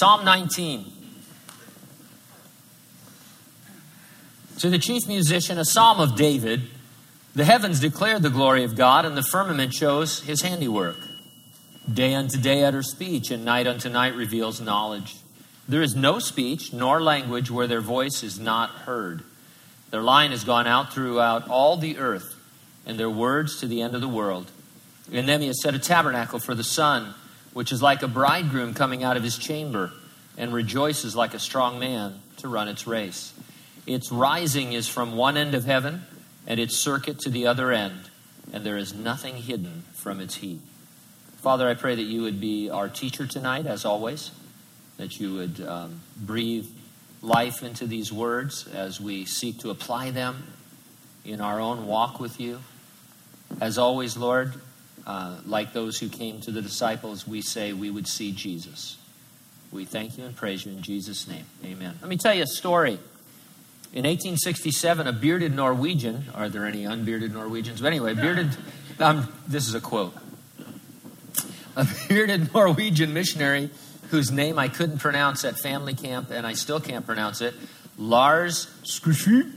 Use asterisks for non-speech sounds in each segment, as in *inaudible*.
Psalm 19. To the chief musician, a psalm of David. The heavens declare the glory of God, and the firmament shows his handiwork. Day unto day utter speech, and night unto night reveals knowledge. There is no speech nor language where their voice is not heard. Their line has gone out throughout all the earth, and their words to the end of the world. In them he has set a tabernacle for the sun, which is like a bridegroom coming out of his chamber, and rejoices like a strong man to run its race. Its rising is from one end of heaven, and its circuit to the other end, and there is nothing hidden from its heat. Father, I pray that you would be our teacher tonight, as always, that you would um, breathe life into these words as we seek to apply them in our own walk with you. As always, Lord, uh, like those who came to the disciples, we say we would see Jesus. We thank you and praise you in Jesus' name. Amen. Let me tell you a story. In 1867, a bearded Norwegian, are there any unbearded Norwegians? But anyway, bearded, um, this is a quote. A bearded Norwegian missionary whose name I couldn't pronounce at family camp, and I still can't pronounce it, Lars Skrushut,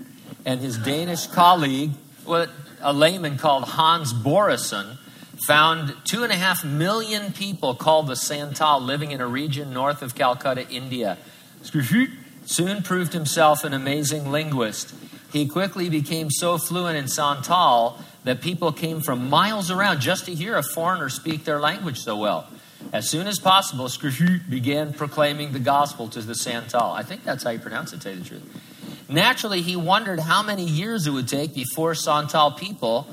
and his Danish colleague, what a layman called Hans Borresen, found two and a half million people called the Santal living in a region north of Calcutta, India. soon proved himself an amazing linguist. He quickly became so fluent in Santal that people came from miles around just to hear a foreigner speak their language so well. As soon as possible, Skrushut began proclaiming the gospel to the Santal. I think that's how you pronounce it, to tell you the truth. Naturally, he wondered how many years it would take before Santal people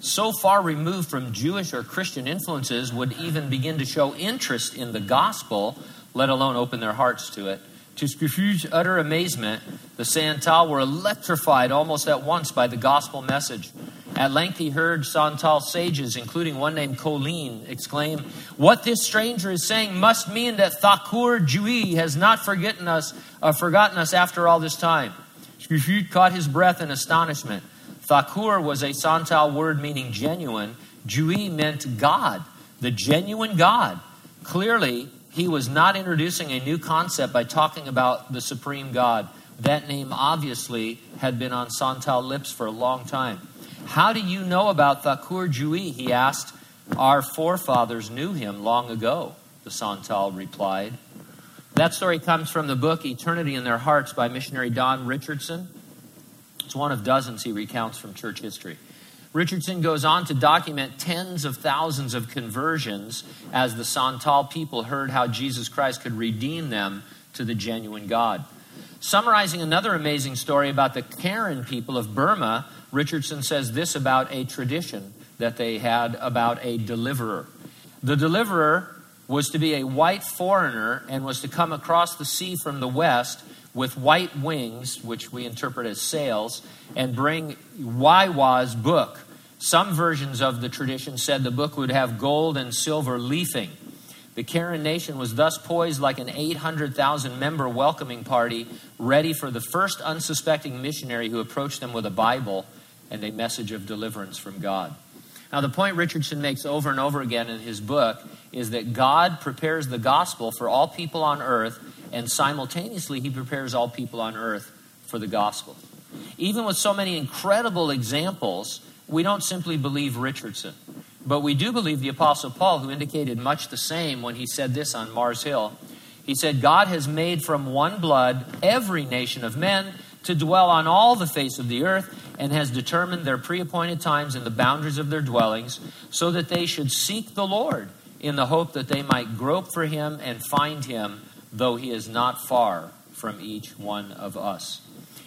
so far removed from Jewish or Christian influences would even begin to show interest in the gospel, let alone open their hearts to it. To Skrushut's utter amazement, the Santal were electrified almost at once by the gospel message. At length, he heard Santal sages, including one named Kolean, exclaim, What this stranger is saying must mean that Thakur Jiu has not forgotten us, uh, forgotten us after all this time. Skrushut caught his breath in astonishment. Thakur was a Santal word meaning genuine. Jiu meant God, the genuine God. Clearly, he was not introducing a new concept by talking about the supreme God. That name obviously had been on Santal lips for a long time. How do you know about Thakur Jiu? He asked. Our forefathers knew him long ago, the Santal replied. That story comes from the book Eternity in Their Hearts by missionary Don Richardson. One of dozens he recounts from church history. Richardson goes on to document tens of thousands of conversions as the Santal people heard how Jesus Christ could redeem them to the genuine God. Summarizing another amazing story about the Karen people of Burma, Richardson says this about a tradition that they had about a deliverer. The deliverer was to be a white foreigner and was to come across the sea from the west with white wings, which we interpret as sails, and bring Waiwa's book. Some versions of the tradition said the book would have gold and silver leafing. The Karen nation was thus poised like an 800,000 member welcoming party, ready for the first unsuspecting missionary who approached them with a Bible and a message of deliverance from God. Now, the point Richardson makes over and over again in his book is that God prepares the gospel for all people on earth and simultaneously, he prepares all people on earth for the gospel. Even with so many incredible examples, we don't simply believe Richardson, but we do believe the Apostle Paul, who indicated much the same when he said this on Mars Hill. He said, God has made from one blood every nation of men to dwell on all the face of the earth, and has determined their pre appointed times and the boundaries of their dwellings, so that they should seek the Lord in the hope that they might grope for him and find him though he is not far from each one of us.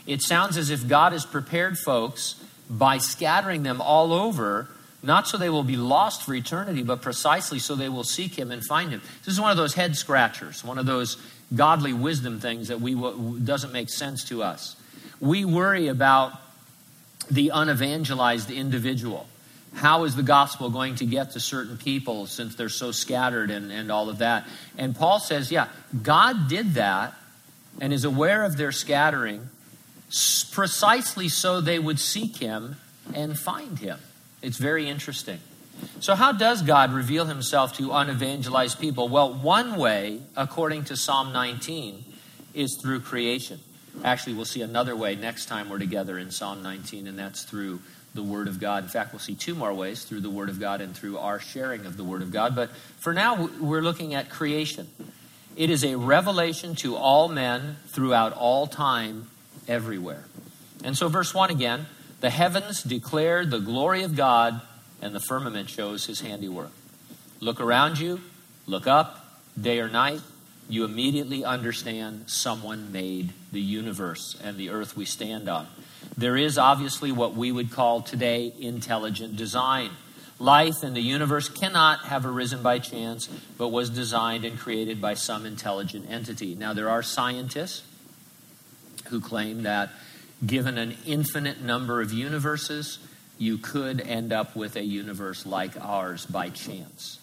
It sounds as if God has prepared folks by scattering them all over, not so they will be lost for eternity, but precisely so they will seek him and find him. This is one of those head scratchers, one of those godly wisdom things that we doesn't make sense to us. We worry about the unevangelized individual. How is the gospel going to get to certain people since they're so scattered and, and all of that? And Paul says, yeah, God did that and is aware of their scattering precisely so they would seek him and find him. It's very interesting. So, how does God reveal himself to unevangelized people? Well, one way, according to Psalm 19, is through creation. Actually, we'll see another way next time we're together in Psalm 19, and that's through the Word of God. In fact, we'll see two more ways through the Word of God and through our sharing of the Word of God. But for now, we're looking at creation. It is a revelation to all men throughout all time, everywhere. And so, verse 1 again the heavens declare the glory of God, and the firmament shows his handiwork. Look around you, look up, day or night, you immediately understand someone made the universe and the earth we stand on. There is obviously what we would call today intelligent design. Life in the universe cannot have arisen by chance, but was designed and created by some intelligent entity. Now, there are scientists who claim that given an infinite number of universes, you could end up with a universe like ours by chance,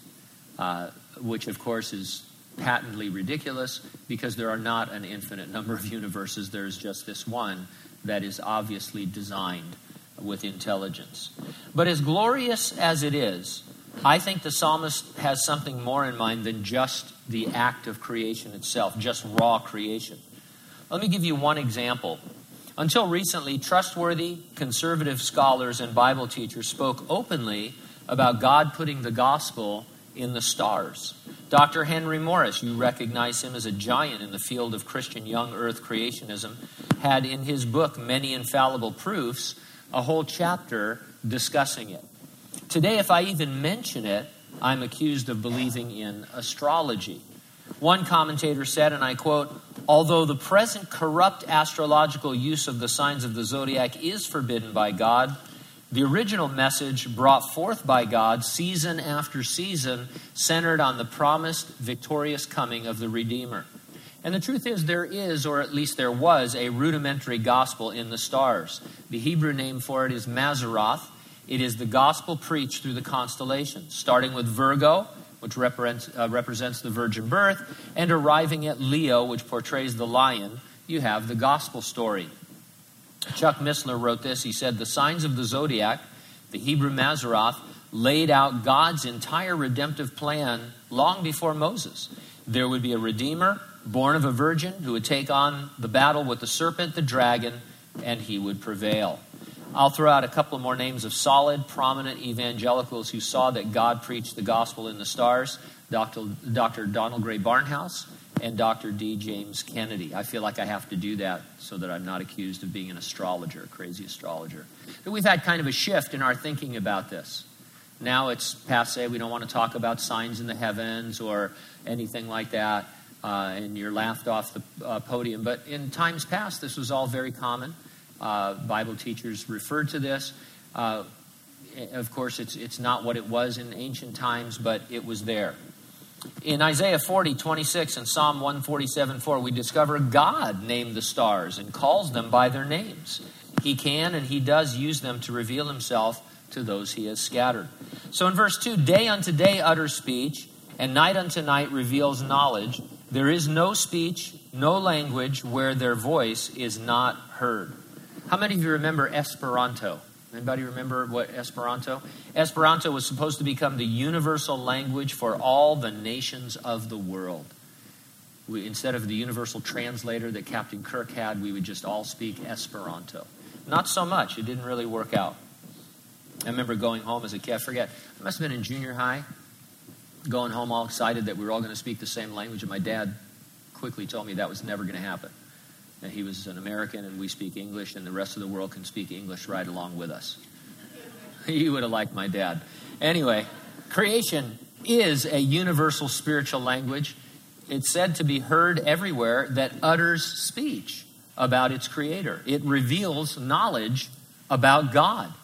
uh, which, of course, is patently ridiculous because there are not an infinite number of universes. There's just this one that is obviously designed with intelligence. But as glorious as it is, I think the psalmist has something more in mind than just the act of creation itself, just raw creation. Let me give you one example. Until recently, trustworthy conservative scholars and Bible teachers spoke openly about God putting the gospel in the stars. Dr. Henry Morris, you recognize him as a giant in the field of Christian young earth creationism, had in his book, Many Infallible Proofs, a whole chapter discussing it. Today, if I even mention it, I'm accused of believing in astrology. One commentator said, and I quote, Although the present corrupt astrological use of the signs of the zodiac is forbidden by God, the original message brought forth by God season after season centered on the promised victorious coming of the Redeemer. And the truth is, there is, or at least there was, a rudimentary gospel in the stars. The Hebrew name for it is Mazzaroth. It is the gospel preached through the constellations, starting with Virgo, which represents, uh, represents the virgin birth, and arriving at Leo, which portrays the lion. You have the gospel story. Chuck Missler wrote this. He said, The signs of the zodiac, the Hebrew Mazzaroth, laid out God's entire redemptive plan long before Moses. There would be a redeemer born of a virgin who would take on the battle with the serpent, the dragon, and he would prevail. I'll throw out a couple more names of solid, prominent evangelicals who saw that God preached the gospel in the stars Dr. Dr. Donald Grey Barnhouse, and Dr. D. James Kennedy. I feel like I have to do that so that I'm not accused of being an astrologer, a crazy astrologer. But we've had kind of a shift in our thinking about this. Now it's passe. We don't want to talk about signs in the heavens or anything like that. Uh, and you're laughed off the uh, podium. But in times past, this was all very common. Uh, Bible teachers referred to this. Uh, of course, it's, it's not what it was in ancient times, but it was there. In Isaiah 40, 26 and Psalm 147, 4, we discover God named the stars and calls them by their names. He can and he does use them to reveal himself to those he has scattered. So in verse 2, day unto day utters speech, and night unto night reveals knowledge. There is no speech, no language where their voice is not heard. How many of you remember Esperanto? Anybody remember what Esperanto? Esperanto was supposed to become the universal language for all the nations of the world. We, instead of the universal translator that Captain Kirk had, we would just all speak Esperanto. Not so much. It didn't really work out. I remember going home as a kid. I forget. I must have been in junior high, going home all excited that we were all going to speak the same language, and my dad quickly told me that was never going to happen and he was an American, and we speak English, and the rest of the world can speak English right along with us. *laughs* he would have liked my dad. Anyway, creation is a universal spiritual language. It's said to be heard everywhere that utters speech about its creator. It reveals knowledge about God.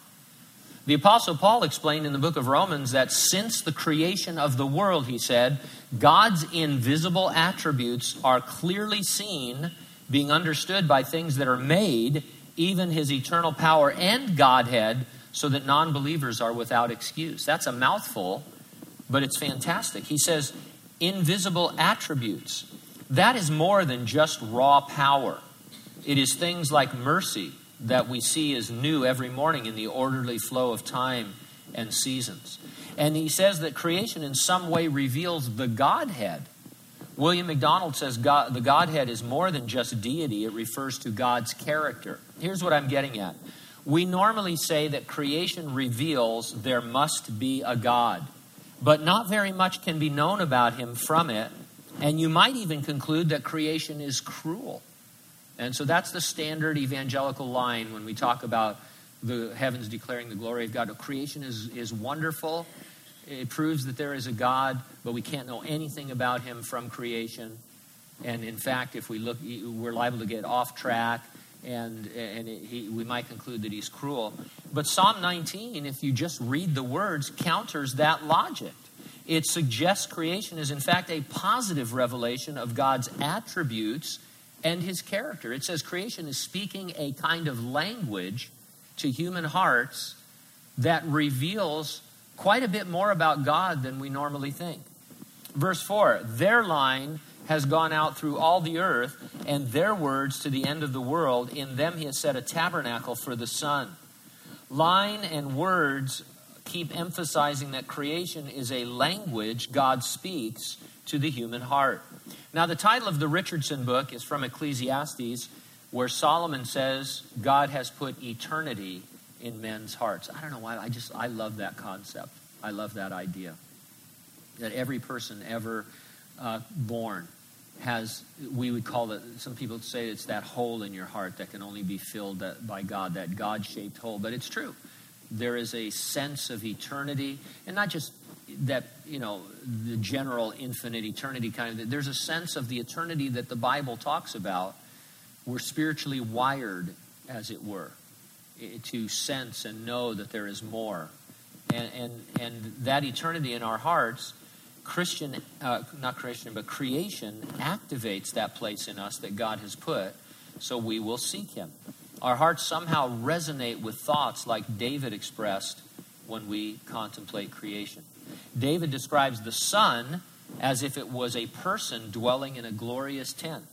The Apostle Paul explained in the book of Romans that since the creation of the world, he said, God's invisible attributes are clearly seen being understood by things that are made, even his eternal power and Godhead, so that non believers are without excuse. That's a mouthful, but it's fantastic. He says, invisible attributes. That is more than just raw power. It is things like mercy that we see as new every morning in the orderly flow of time and seasons. And he says that creation in some way reveals the Godhead. William MacDonald says God, the Godhead is more than just deity, it refers to God's character. Here's what I'm getting at. We normally say that creation reveals there must be a God, but not very much can be known about him from it. And you might even conclude that creation is cruel. And so that's the standard evangelical line when we talk about the heavens declaring the glory of God. Creation is, is wonderful. It proves that there is a God, but we can't know anything about him from creation. And in fact, if we look, we're liable to get off track, and, and it, he, we might conclude that he's cruel. But Psalm 19, if you just read the words, counters that logic. It suggests creation is, in fact, a positive revelation of God's attributes and his character. It says creation is speaking a kind of language to human hearts that reveals quite a bit more about God than we normally think. Verse 4 Their line has gone out through all the earth, and their words to the end of the world. In them he has set a tabernacle for the sun. Line and words keep emphasizing that creation is a language God speaks to the human heart. Now, the title of the Richardson book is from Ecclesiastes, where Solomon says God has put eternity in men's hearts. I don't know why. I just, I love that concept. I love that idea. That every person ever uh, born has, we would call it, some people say it's that hole in your heart that can only be filled by God, that God shaped hole. But it's true. There is a sense of eternity, and not just that, you know, the general infinite eternity kind of, there's a sense of the eternity that the Bible talks about. We're spiritually wired, as it were to sense and know that there is more. And, and, and that eternity in our hearts, Christian, uh, not Christian, but creation activates that place in us that God has put, so we will seek Him. Our hearts somehow resonate with thoughts like David expressed when we contemplate creation. David describes the sun as if it was a person dwelling in a glorious tent.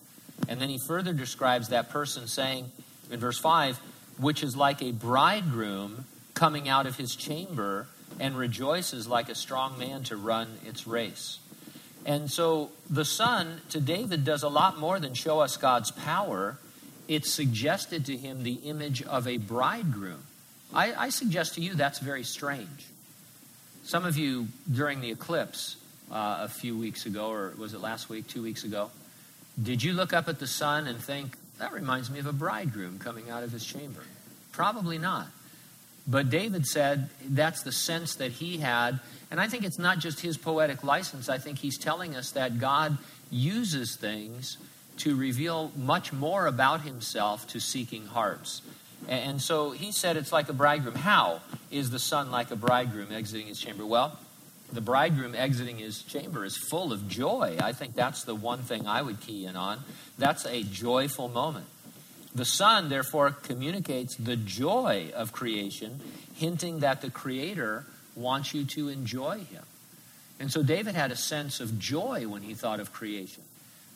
And then he further describes that person saying in verse 5 which is like a bridegroom coming out of his chamber and rejoices like a strong man to run its race. And so the sun to David does a lot more than show us God's power. It suggested to him the image of a bridegroom. I, I suggest to you that's very strange. Some of you during the eclipse uh, a few weeks ago, or was it last week, two weeks ago, did you look up at the sun and think, that reminds me of a bridegroom coming out of his chamber. Probably not. But David said that's the sense that he had. And I think it's not just his poetic license. I think he's telling us that God uses things to reveal much more about himself to seeking hearts. And so he said it's like a bridegroom. How is the sun like a bridegroom exiting his chamber? Well, the bridegroom exiting his chamber is full of joy. I think that's the one thing I would key in on. That's a joyful moment. The sun, therefore, communicates the joy of creation, hinting that the Creator wants you to enjoy Him. And so David had a sense of joy when he thought of creation.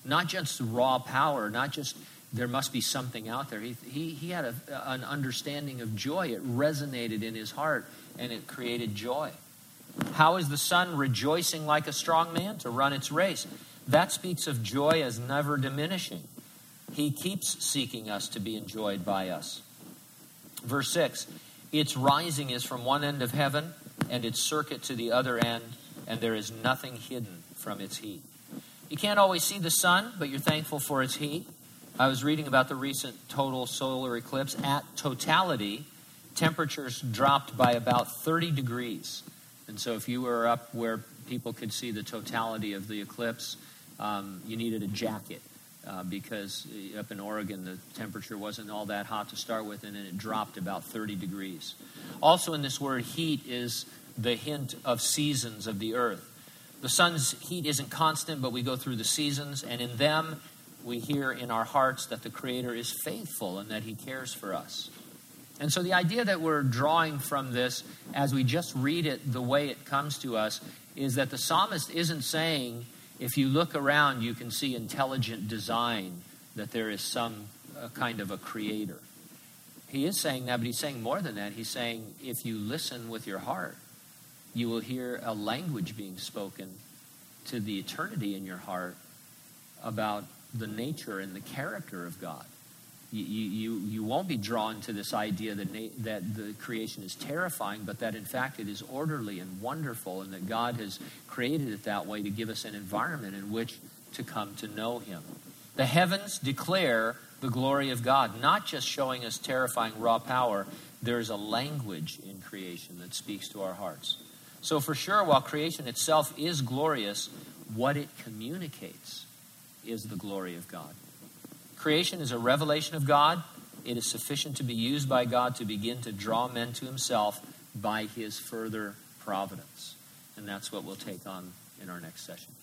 Not just raw power, not just there must be something out there. He, he, he had a, an understanding of joy. It resonated in his heart and it created joy. How is the sun rejoicing like a strong man to run its race? That speaks of joy as never diminishing. He keeps seeking us to be enjoyed by us. Verse 6 Its rising is from one end of heaven, and its circuit to the other end, and there is nothing hidden from its heat. You can't always see the sun, but you're thankful for its heat. I was reading about the recent total solar eclipse. At totality, temperatures dropped by about 30 degrees. And so, if you were up where people could see the totality of the eclipse, um, you needed a jacket uh, because up in Oregon the temperature wasn't all that hot to start with, and then it dropped about 30 degrees. Also, in this word heat is the hint of seasons of the earth. The sun's heat isn't constant, but we go through the seasons, and in them we hear in our hearts that the Creator is faithful and that He cares for us. And so the idea that we're drawing from this as we just read it the way it comes to us is that the psalmist isn't saying, if you look around, you can see intelligent design, that there is some uh, kind of a creator. He is saying that, but he's saying more than that. He's saying, if you listen with your heart, you will hear a language being spoken to the eternity in your heart about the nature and the character of God. You, you, you won't be drawn to this idea that, na- that the creation is terrifying, but that in fact it is orderly and wonderful, and that God has created it that way to give us an environment in which to come to know Him. The heavens declare the glory of God, not just showing us terrifying raw power, there's a language in creation that speaks to our hearts. So, for sure, while creation itself is glorious, what it communicates is the glory of God. Creation is a revelation of God. It is sufficient to be used by God to begin to draw men to Himself by His further providence. And that's what we'll take on in our next session.